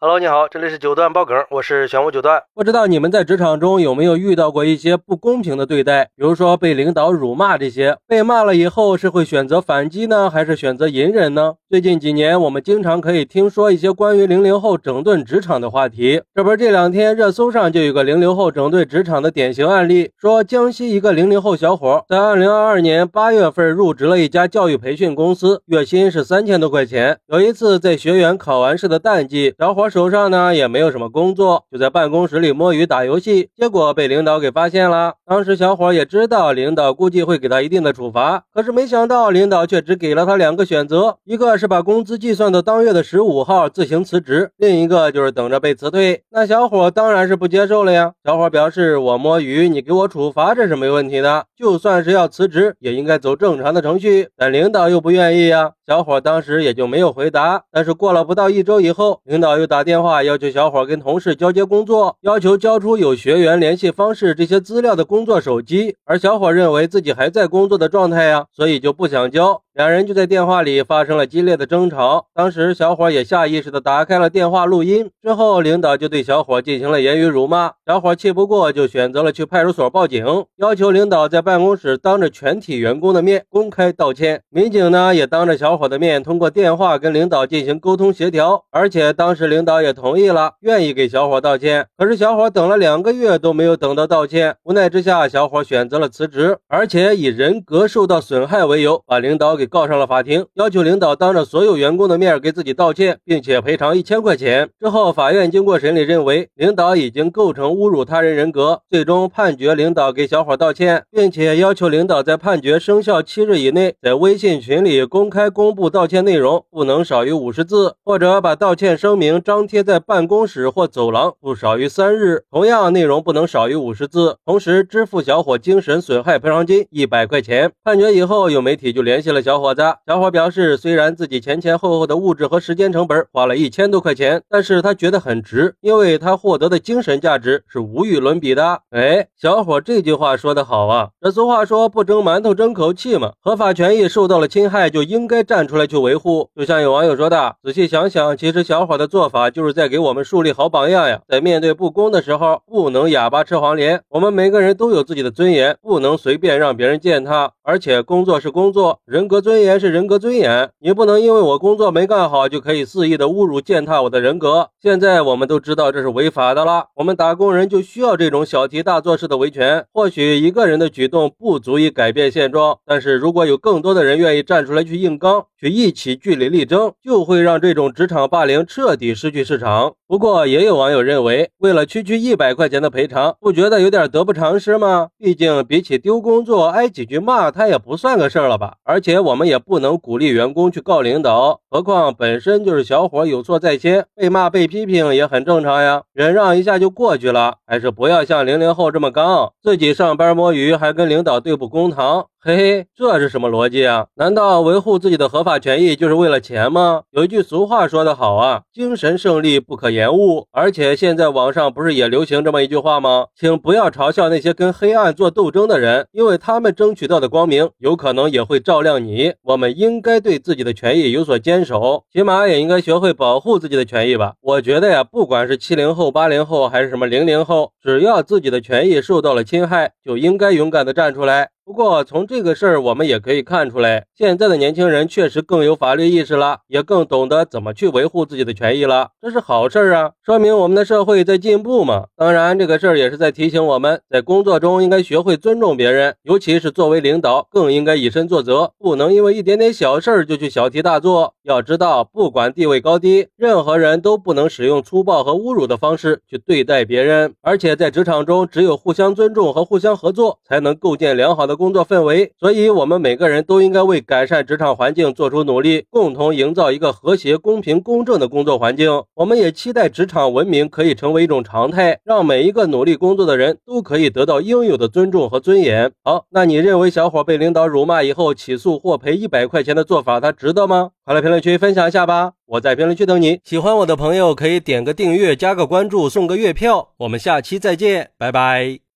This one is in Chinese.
Hello，你好，这里是九段爆梗，我是玄武九段。不知道你们在职场中有没有遇到过一些不公平的对待，比如说被领导辱骂这些，被骂了以后是会选择反击呢，还是选择隐忍呢？最近几年，我们经常可以听说一些关于零零后整顿职场的话题。这不是这两天热搜上就有个零零后整顿职场的典型案例，说江西一个零零后小伙在二零二二年八月份入职了一家教育培训公司，月薪是三千多块钱。有一次在学员考完试的淡季，小伙。手上呢也没有什么工作，就在办公室里摸鱼打游戏，结果被领导给发现了。当时小伙也知道领导估计会给他一定的处罚，可是没想到领导却只给了他两个选择，一个是把工资计算到当月的十五号自行辞职，另一个就是等着被辞退。那小伙当然是不接受了呀。小伙表示：“我摸鱼，你给我处罚，这是没问题的。就算是要辞职，也应该走正常的程序。”但领导又不愿意呀。小伙当时也就没有回答。但是过了不到一周以后，领导又打。打电话要求小伙跟同事交接工作，要求交出有学员联系方式这些资料的工作手机，而小伙认为自己还在工作的状态呀，所以就不想交。两人就在电话里发生了激烈的争吵。当时小伙也下意识的打开了电话录音。之后领导就对小伙进行了言语辱骂。小伙气不过，就选择了去派出所报警，要求领导在办公室当着全体员工的面公开道歉。民警呢也当着小伙的面通过电话跟领导进行沟通协调，而且当时领导也同意了，愿意给小伙道歉。可是小伙等了两个月都没有等到道歉，无奈之下，小伙选择了辞职，而且以人格受到损害为由，把领导给。告上了法庭，要求领导当着所有员工的面给自己道歉，并且赔偿一千块钱。之后，法院经过审理，认为领导已经构成侮辱他人人格，最终判决领导给小伙道歉，并且要求领导在判决生效七日以内，在微信群里公开公布道歉内容，不能少于五十字，或者把道歉声明张贴在办公室或走廊，不少于三日，同样内容不能少于五十字，同时支付小伙精神损害赔偿金一百块钱。判决以后，有媒体就联系了小。伙子，小伙表示，虽然自己前前后后的物质和时间成本花了一千多块钱，但是他觉得很值，因为他获得的精神价值是无与伦比的。哎，小伙这句话说得好啊！这俗话说不蒸馒头争口气嘛，合法权益受到了侵害，就应该站出来去维护。就像有网友说的，仔细想想，其实小伙的做法就是在给我们树立好榜样呀。在面对不公的时候，不能哑巴吃黄连。我们每个人都有自己的尊严，不能随便让别人践踏。而且工作是工作，人格。尊严是人格尊严，你不能因为我工作没干好就可以肆意的侮辱践踏我的人格。现在我们都知道这是违法的了，我们打工人就需要这种小题大做式的维权。或许一个人的举动不足以改变现状，但是如果有更多的人愿意站出来去硬刚，去一起据理力争，就会让这种职场霸凌彻底失去市场。不过也有网友认为，为了区区一百块钱的赔偿，不觉得有点得不偿失吗？毕竟比起丢工作挨几句骂，他也不算个事儿了吧？而且我。们也不能鼓励员工去告领导，何况本身就是小伙有错在先，被骂被批评也很正常呀，忍让一下就过去了。还是不要像零零后这么刚，自己上班摸鱼还跟领导对簿公堂。嘿嘿，这是什么逻辑啊？难道维护自己的合法权益就是为了钱吗？有一句俗话说得好啊，精神胜利不可延误。而且现在网上不是也流行这么一句话吗？请不要嘲笑那些跟黑暗做斗争的人，因为他们争取到的光明，有可能也会照亮你。我们应该对自己的权益有所坚守，起码也应该学会保护自己的权益吧。我觉得呀，不管是七零后、八零后，还是什么零零后，只要自己的权益受到了侵害，就应该勇敢的站出来。不过，从这个事儿我们也可以看出来，现在的年轻人确实更有法律意识了，也更懂得怎么去维护自己的权益了，这是好事儿啊，说明我们的社会在进步嘛。当然，这个事儿也是在提醒我们在工作中应该学会尊重别人，尤其是作为领导，更应该以身作则，不能因为一点点小事儿就去小题大做。要知道，不管地位高低，任何人都不能使用粗暴和侮辱的方式去对待别人。而且在职场中，只有互相尊重和互相合作，才能构建良好的工作氛围。所以，我们每个人都应该为改善职场环境做出努力，共同营造一个和谐、公平、公正的工作环境。我们也期待职场文明可以成为一种常态，让每一个努力工作的人都可以得到应有的尊重和尊严。好，那你认为小伙被领导辱骂以后起诉或赔一百块钱的做法，他值得吗？快来评论区分享一下吧！我在评论区等你。喜欢我的朋友可以点个订阅、加个关注、送个月票。我们下期再见，拜拜。